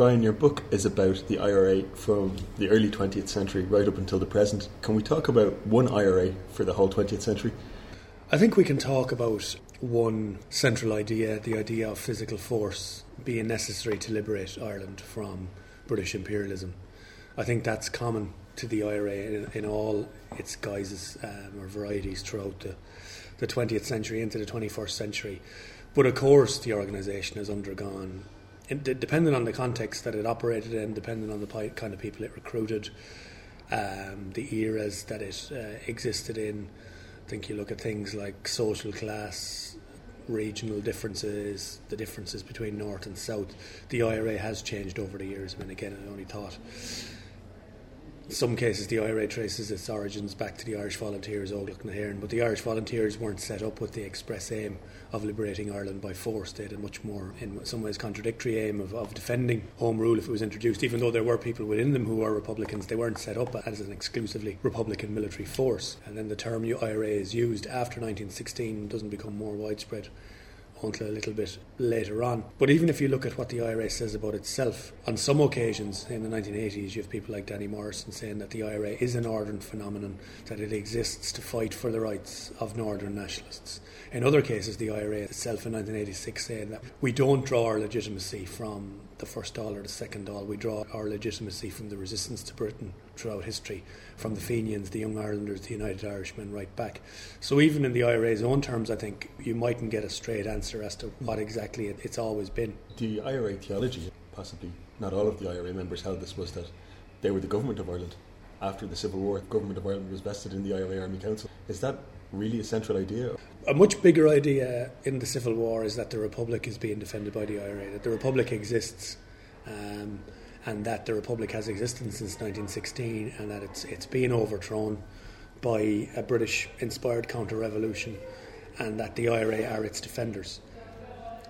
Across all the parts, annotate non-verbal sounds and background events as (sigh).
Brian, your book is about the IRA from the early 20th century right up until the present. Can we talk about one IRA for the whole 20th century? I think we can talk about one central idea the idea of physical force being necessary to liberate Ireland from British imperialism. I think that's common to the IRA in, in all its guises um, or varieties throughout the, the 20th century into the 21st century. But of course, the organisation has undergone, depending on the context that it operated in, depending on the kind of people it recruited, um, the eras that it uh, existed in. I think you look at things like social class, regional differences, the differences between North and South. The IRA has changed over the years. I mean, again, I only thought in some cases, the IRA traces its origins back to the Irish Volunteers, Óglaigh na hÉireann, but the Irish Volunteers weren't set up with the express aim of liberating Ireland by force. They had a much more, in some ways, contradictory aim of, of defending Home Rule if it was introduced. Even though there were people within them who were Republicans, they weren't set up as an exclusively Republican military force. And then the term IRA is used after 1916 doesn't become more widespread until a little bit later on. But even if you look at what the IRA says about itself, on some occasions in the 1980s, you have people like Danny Morrison saying that the IRA is a northern phenomenon, that it exists to fight for the rights of northern nationalists. In other cases, the IRA itself in 1986 saying that we don't draw our legitimacy from the first Dáil or the second Dáil, we draw our legitimacy from the resistance to Britain throughout history, from the Fenians, the Young Irelanders, the United Irishmen, right back. So even in the IRA's own terms, I think you mightn't get a straight answer as to what exactly it, it's always been. The IRA theology, possibly not all of the IRA members held this, was that they were the government of Ireland. After the Civil War, the government of Ireland was vested in the IRA Army Council. Is that really a central idea? A much bigger idea in the Civil War is that the Republic is being defended by the IRA, that the Republic exists. Um, and that the republic has existed since 1916 and that it's it's been overthrown by a British inspired counter revolution and that the IRA are its defenders.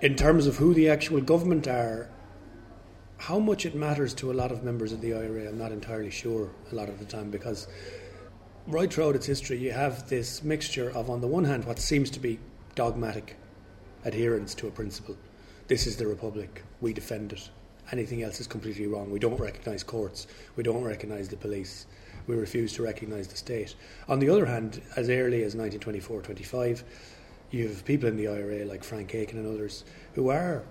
In terms of who the actual government are, how much it matters to a lot of members of the IRA, I'm not entirely sure a lot of the time because right throughout its history, you have this mixture of, on the one hand, what seems to be dogmatic adherence to a principle. This is the Republic, we defend it anything else is completely wrong. We don't recognise courts, we don't recognise the police, we refuse to recognise the state. On the other hand, as early as 1924 25, you have people in the IRA like Frank Aiken and others who are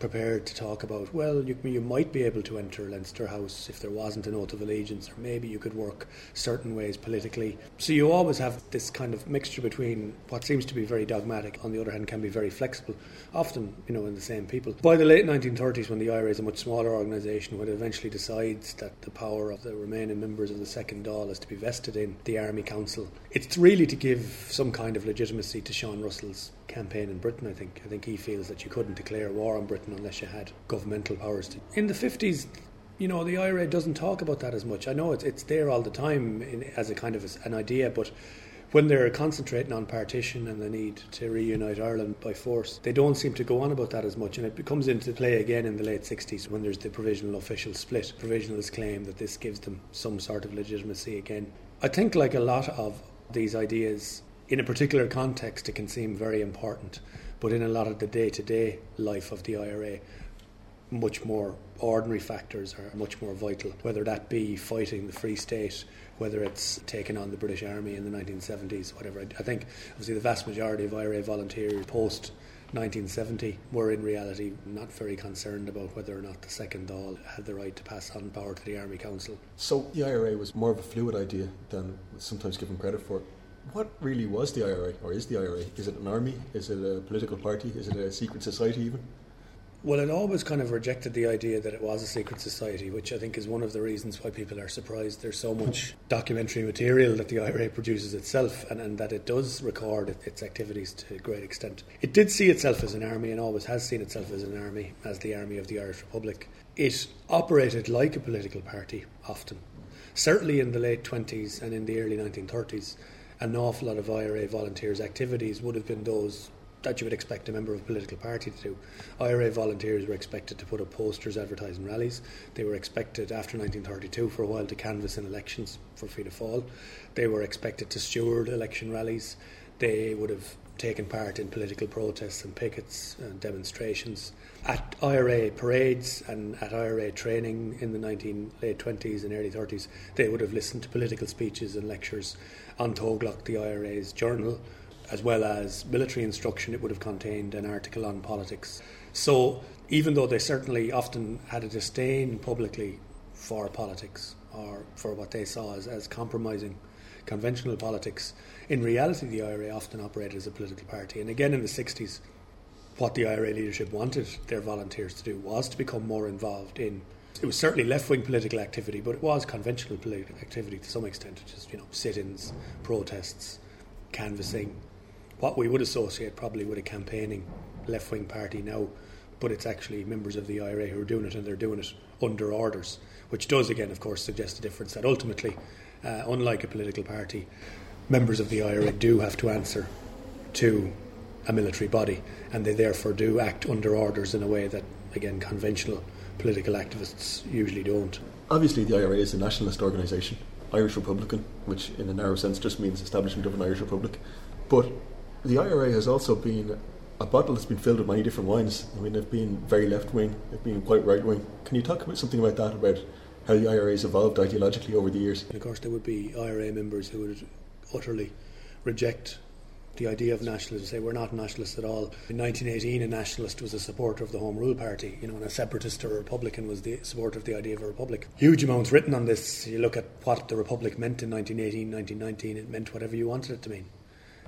prepared to talk about, well, you, you might be able to enter Leinster House if there wasn't an oath of allegiance, or maybe you could work certain ways politically. So you always have this kind of mixture between what seems to be very dogmatic, on the other hand, can be very flexible, often, you know, in the same people. By the late 1930s, when the IRA is a much smaller organisation, when it eventually decides that the power of the remaining members of the Second Dáil is to be vested in the Army Council, it's really to give some kind of legitimacy to Sean Russell's campaign in Britain. I think I think he feels that you couldn't declare war on Britain unless you had governmental powers. To. In the fifties, you know, the IRA doesn't talk about that as much. I know it's it's there all the time in, as a kind of an idea, but when they're concentrating on partition and the need to reunite Ireland by force, they don't seem to go on about that as much. And it comes into play again in the late 60s when there's the provisional official split. Provisionals claim that this gives them some sort of legitimacy again. I think, like a lot of these ideas, in a particular context, it can seem very important, but in a lot of the day to day life of the IRA, much more ordinary factors are much more vital, whether that be fighting the Free State, whether it's taking on the British Army in the 1970s, whatever. I think, obviously, the vast majority of IRA volunteers post 1970 were in reality not very concerned about whether or not the second Dáil had the right to pass on power to the Army Council. So the IRA was more of a fluid idea than sometimes given credit for. What really was the IRA, or is the IRA? Is it an army? Is it a political party? Is it a secret society even? Well, it always kind of rejected the idea that it was a secret society, which I think is one of the reasons why people are surprised there's so much documentary material that the IRA produces itself and, and that it does record its activities to a great extent. It did see itself as an army and always has seen itself as an army, as the Army of the Irish Republic. It operated like a political party often. Certainly in the late 20s and in the early 1930s, an awful lot of IRA volunteers' activities would have been those that you would expect a member of a political party to do. IRA volunteers were expected to put up posters advertising rallies. They were expected after 1932 for a while to canvass in elections for Fianna Fáil. They were expected to steward election rallies. They would have taken part in political protests and pickets and demonstrations. At IRA parades and at IRA training in the 19, late 20s and early 30s, they would have listened to political speeches and lectures An tÓglach, the IRA's journal, as well as military instruction. It would have contained an article on politics. So, even though they certainly often had a disdain publicly for politics or for what they saw as, as compromising conventional politics, in reality, the IRA often operated as a political party. And again, in the 60s, what the IRA leadership wanted their volunteers to do was to become more involved in. It was certainly left-wing political activity, but it was conventional political activity to some extent, just you know sit-ins, protests, canvassing, what we would associate probably with a campaigning left-wing party now, but it's actually members of the IRA who are doing it, and they're doing it under orders, which does again, of course, suggest a difference that ultimately, uh, unlike a political party, members of the IRA do have to answer to a military body, and they therefore do act under orders in a way that, again, conventional political activists usually don't. Obviously, the IRA is a nationalist organisation, Irish Republican, which in a narrow sense just means establishment of an Irish Republic. But the IRA has also been a bottle that's been filled with many different wines. I mean, they've been very left wing, they've been quite right wing. Can you talk about something about that, about how the IRA has evolved ideologically over the years? And of course, there would be IRA members who would utterly reject the idea of nationalism, say we're not nationalists at all. In 1918, a nationalist was a supporter of the Home Rule Party, you know, and a separatist or a Republican was the supporter of the idea of a republic. Huge amounts written on this. You look at what the republic meant in 1918, 1919, it meant whatever you wanted it to mean.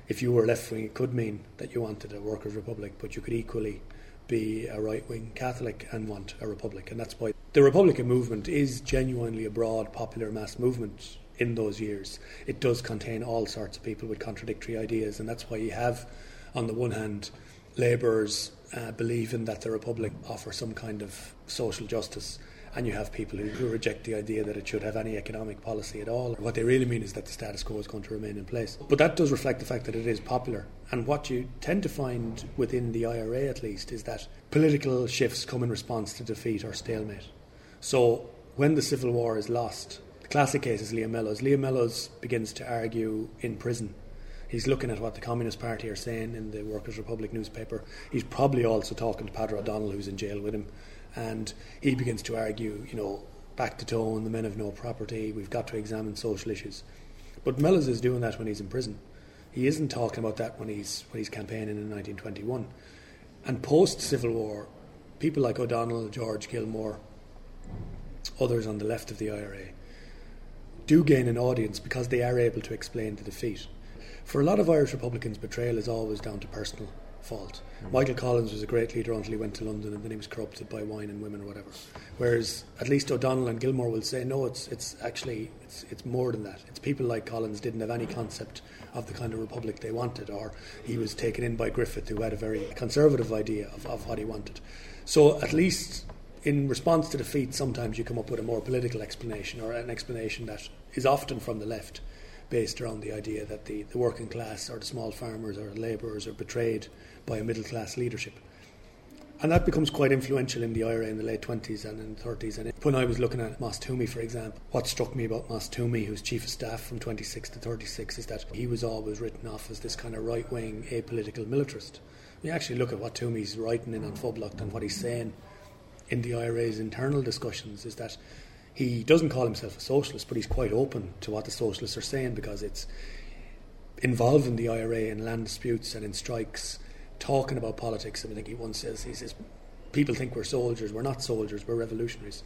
If you were left wing, it could mean that you wanted a workers' republic, but you could equally be a right wing Catholic and want a republic. And that's why the Republican movement is genuinely a broad, popular mass movement in those years. It does contain all sorts of people with contradictory ideas, and that's why you have, on the one hand, labourers uh, believing that the Republic offers some kind of social justice, and you have people who, who, reject the idea that it should have any economic policy at all. What they really mean is that the status quo is going to remain in place. But that does reflect the fact that it is popular. And what you tend to find within the IRA, at least, is that political shifts come in response to defeat or stalemate. So when the Civil War is lost, the classic case is Liam Mellows. Liam Mellows begins to argue in prison. He's looking at what the Communist Party are saying in the Workers' Republic newspaper. He's probably also talking to Peadar O'Donnell, who's in jail with him, and he begins to argue, you know, back to Tone, the men have no property, we've got to examine social issues. But Mellows is doing that when he's in prison. He isn't talking about that when he's when he's campaigning in 1921. And post Civil War, people like O'Donnell, George Gilmore, others on the left of the IRA, do gain an audience because they are able to explain the defeat. For a lot of Irish Republicans, betrayal is always down to personal fault. Mm. Michael Collins was a great leader until he went to London and then he was corrupted by wine and women or whatever. Whereas at least O'Donnell and Gilmore will say, no, it's, it's actually it's, it's more than that. It's people like Collins didn't have any concept of the kind of republic they wanted, or he was taken in by Griffith, who had a very conservative idea of, of what he wanted. So at least in response to defeat, sometimes you come up with a more political explanation or an explanation that is often from the left, based around the idea that the, the working class or the small farmers or labourers are betrayed by a middle class leadership. And that becomes quite influential in the IRA in the late 20s and in the 30s. And when I was looking at Moss Twomey, for example, what struck me about Moss Twomey, who's chief of staff from 26 to 36, is that he was always written off as this kind of right wing, apolitical militarist. You actually look at what Twomey's writing in An Phoblacht and what he's saying in the IRA's internal discussions is that he doesn't call himself a socialist, but he's quite open to what the socialists are saying because it's involving the IRA in land disputes and in strikes, talking about politics. I think he once says, he says, people think we're soldiers. We're not soldiers. We're revolutionaries.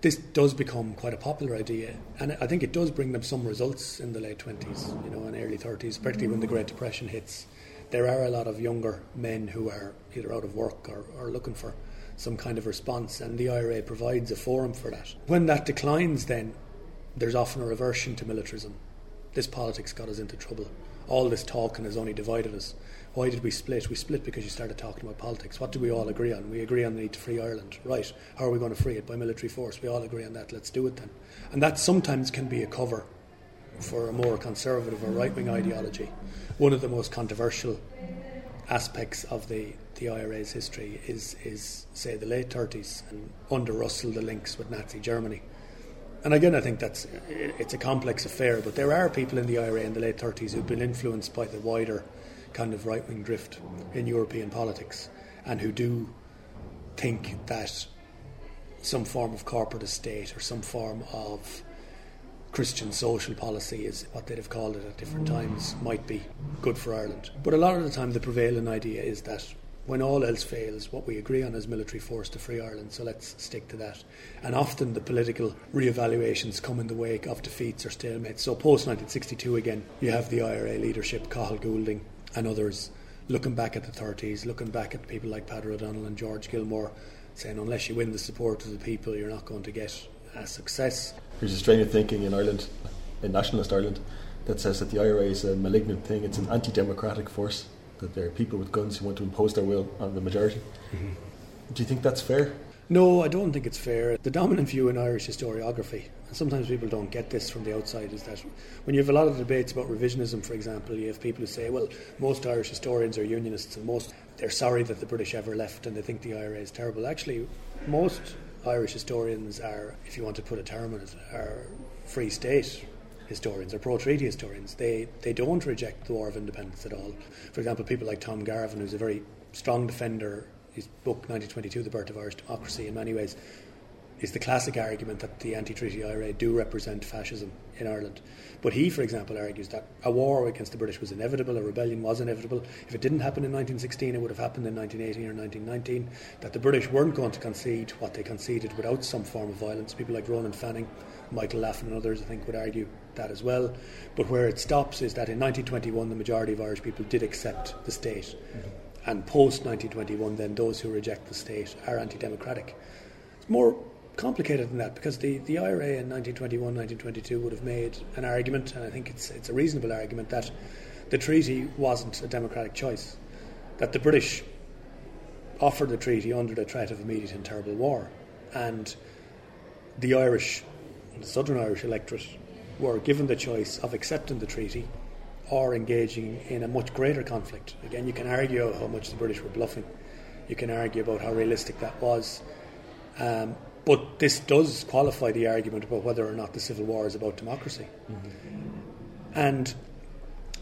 This does become quite a popular idea, and I think it does bring them some results in the late twenties, you know, and early thirties, particularly when the Great Depression hits. There are a lot of younger men who are either out of work or, or looking for some kind of response, and the IRA provides a forum for that. When that declines, then there's often a reversion to militarism. This politics got us into trouble. All this talking has only divided us. Why did we split? We split because you started talking about politics. What do we all agree on? We agree on the need to free Ireland. Right. How are we going to free it? By military force. We all agree on that. Let's do it then. And that sometimes can be a cover for a more conservative or right wing ideology. One of the most controversial aspects of the the IRA's history is, is say, the late 30s, and under Russell, the links with Nazi Germany. And again, I think that's it's a complex affair, but there are people in the IRA in the late 30s who've been influenced by the wider kind of right wing drift in European politics and who do think that some form of corporate state or some form of Christian social policy is what they'd have called it at different times might be good for Ireland. But a lot of the time, the prevailing idea is that when all else fails, what we agree on is military force to free Ireland, so let's stick to that. And often the political re-evaluations come in the wake of defeats or stalemates. So post 1962 again, you have the IRA leadership, Cathal Goulding and others, looking back at the 30s, looking back at people like Peadar O'Donnell and George Gilmore, saying unless you win the support of the people, you're not going to get a success. There's a strain of thinking in Ireland, in nationalist Ireland, that says that the IRA is a malignant thing. It's an anti-democratic force. That there are people with guns who want to impose their will on the majority. Mm-hmm. Do you think that's fair? No, I don't think it's fair. The dominant view in Irish historiography, and sometimes people don't get this from the outside, is that when you have a lot of debates about revisionism, for example, you have people who say, well, most Irish historians are unionists and most they're sorry that the British ever left and they think the IRA is terrible. Actually, most Irish historians are, if you want to put a term on it, are free state historians or pro treaty historians. They they don't reject the War of Independence at all. For example, people like Tom Garvin, who's a very strong defender, his book 1922, The Birth of Irish Democracy, in many ways is the classic argument that the anti-treaty IRA do represent fascism in Ireland. But he, for example, argues that a war against the British was inevitable, a rebellion was inevitable. If it didn't happen in 1916, it would have happened in 1918 or 1919. That the British weren't going to concede what they conceded without some form of violence. People like Ronan Fanning, Michael Laffan, and others, I think, would argue that as well. But where it stops is that in 1921, the majority of Irish people did accept the state. Mm-hmm. And post 1921, then those who reject the state are anti democratic. It's more complicated than that because the, the IRA in 1921, 1922 would have made an argument, and I think it's, it's a reasonable argument, that the treaty wasn't a democratic choice, that the British offered the treaty under the threat of immediate and terrible war, and the Irish, the Southern Irish electorate, were given the choice of accepting the treaty or engaging in a much greater conflict. Again, you can argue how much the British were bluffing. You can argue about how realistic that was. Um, but this does qualify the argument about whether or not the Civil War is about democracy. Mm-hmm. And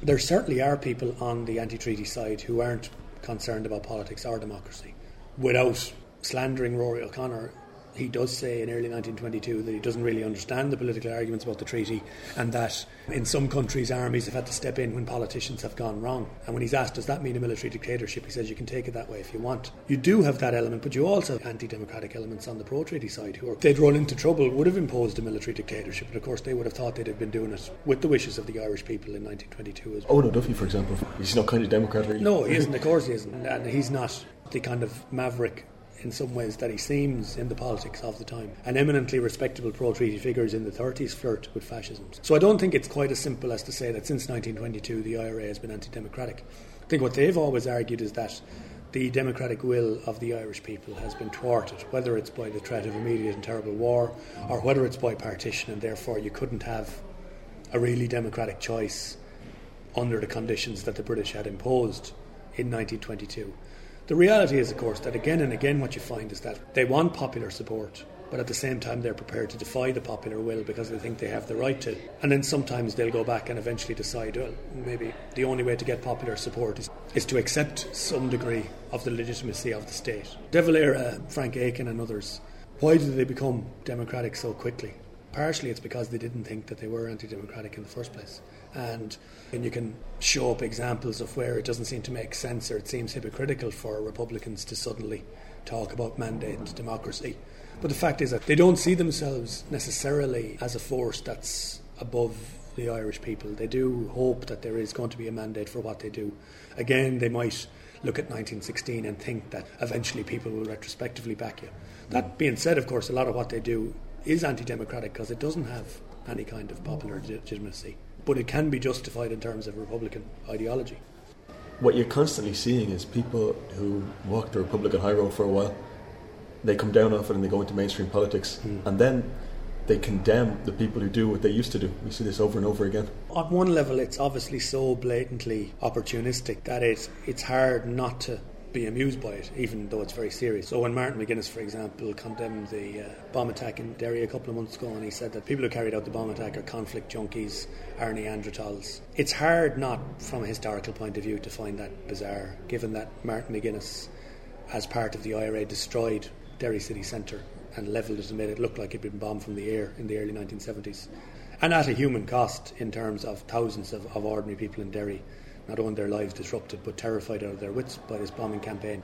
there certainly are people on the anti treaty side who aren't concerned about politics or democracy. Without slandering Rory O'Connor, he does say in early 1922 that he doesn't really understand the political arguments about the treaty and that in some countries armies have had to step in when politicians have gone wrong. And when he's asked, does that mean a military dictatorship, he says you can take it that way if you want. You do have that element, but you also have anti democratic elements on the pro treaty side who, are, they'd run into trouble, would have imposed a military dictatorship. But of course, they would have thought they'd have been doing it with the wishes of the Irish people in 1922 as well. Oh, no, Duffy, for example, he's not kind of Democrat, really. No, he isn't. Of course, he isn't. And he's not the kind of maverick in some ways that he seems in the politics of the time. And eminently respectable pro treaty figures in the 30s flirt with fascism. So I don't think it's quite as simple as to say that since 1922 the IRA has been anti democratic. I think what they've always argued is that the democratic will of the Irish people has been thwarted, whether it's by the threat of immediate and terrible war or whether it's by partition, and therefore you couldn't have a really democratic choice under the conditions that the British had imposed in 1922. The reality is, of course, that again and again what you find is that they want popular support, but at the same time they're prepared to defy the popular will because they think they have the right to. And then sometimes they'll go back and eventually decide, well, maybe the only way to get popular support is, is to accept some degree of the legitimacy of the state. De Valera, uh, Frank Aiken, and others, why did they become democratic so quickly? Partially it's because they didn't think that they were anti democratic in the first place and and you can show up examples of where it doesn't seem to make sense or it seems hypocritical for Republicans to suddenly talk about mandate democracy. But the fact is that they don't see themselves necessarily as a force that's above the Irish people. They do hope that there is going to be a mandate for what they do. Again, they might look at 1916 and think that eventually people will retrospectively back you. That being said, of course, a lot of what they do is anti democratic because it doesn't have any kind of popular legitimacy but it can be justified in terms of Republican ideology. What you're constantly seeing is people who walk the Republican high road for a while, they come down off it and they go into mainstream politics, mm. and then they condemn the people who do what they used to do. We see this over and over again. On one level, it's obviously so blatantly opportunistic that it, it's hard not to be amused by it, even though it's very serious. So when Martin McGuinness, for example, condemned the uh, bomb attack in Derry a couple of months ago, and he said that people who carried out the bomb attack are conflict junkies, are Neanderthals. It's hard not from a historical point of view to find that bizarre, given that Martin McGuinness, as part of the IRA, destroyed Derry city centre and levelled it and made it look like it'd been bombed from the air in the early 1970s. And at a human cost in terms of thousands of, of ordinary people in Derry not only their lives disrupted but terrified out of their wits by this bombing campaign.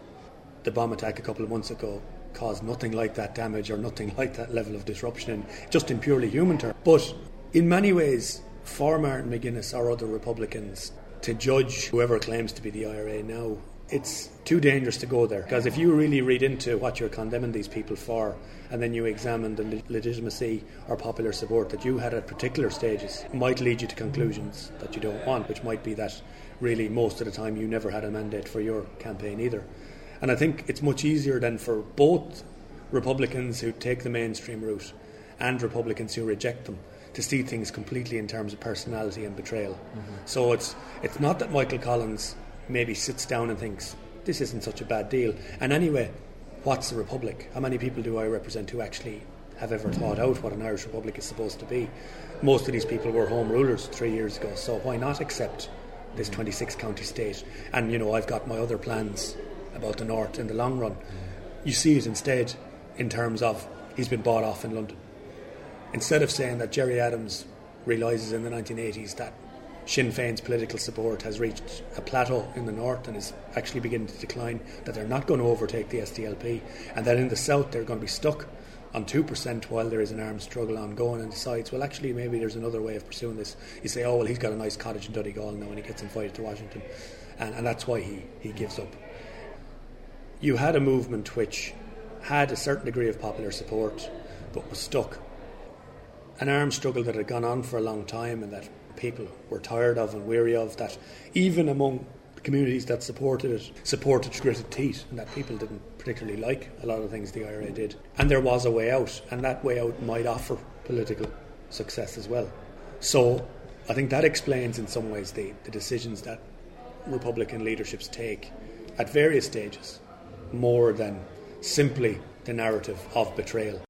The bomb attack a couple of months ago caused nothing like that damage or nothing (laughs) like that level of disruption, in, just in purely human terms. But in many ways, for Martin McGuinness or other Republicans to judge whoever claims to be the IRA now it's too dangerous to go there because if you really read into what you're condemning these people for and then you examine the legitimacy or popular support that you had at particular stages it might lead you to conclusions that you don't want which might be that really most of the time you never had a mandate for your campaign either and I think it's much easier then for both Republicans who take the mainstream route and Republicans who reject them to see things completely in terms of personality and betrayal. Mm-hmm. So it's it's not that Michael Collins maybe sits down and thinks, this isn't such a bad deal. And anyway, what's a republic? How many people do I represent who actually have ever thought out what an Irish republic is supposed to be? Most of these people were home rulers three years ago, so why not accept this 26 county state? And, you know, I've got my other plans about the North in the long run. You see it instead in terms of he's been bought off in London. Instead of saying that Gerry Adams realises in the 1980s that Sinn Féin's political support has reached a plateau in the north and is actually beginning to decline, that they're not going to overtake the SDLP, and that in the south they're going to be stuck on 2% while there is an armed struggle ongoing and decides, well, actually, maybe there's another way of pursuing this. You say, oh, well, he's got a nice cottage in Donegal now and he gets invited to Washington. And, and that's why he, he gives up. You had a movement which had a certain degree of popular support but was stuck. An armed struggle that had gone on for a long time and that people were tired of and weary of, that even among communities that supported it, supported gritted teeth, and that people didn't particularly like a lot of things the IRA did. And there was a way out, and that way out might offer political success as well. So I think that explains in some ways the, the decisions that Republican leaderships take at various stages more than simply the narrative of betrayal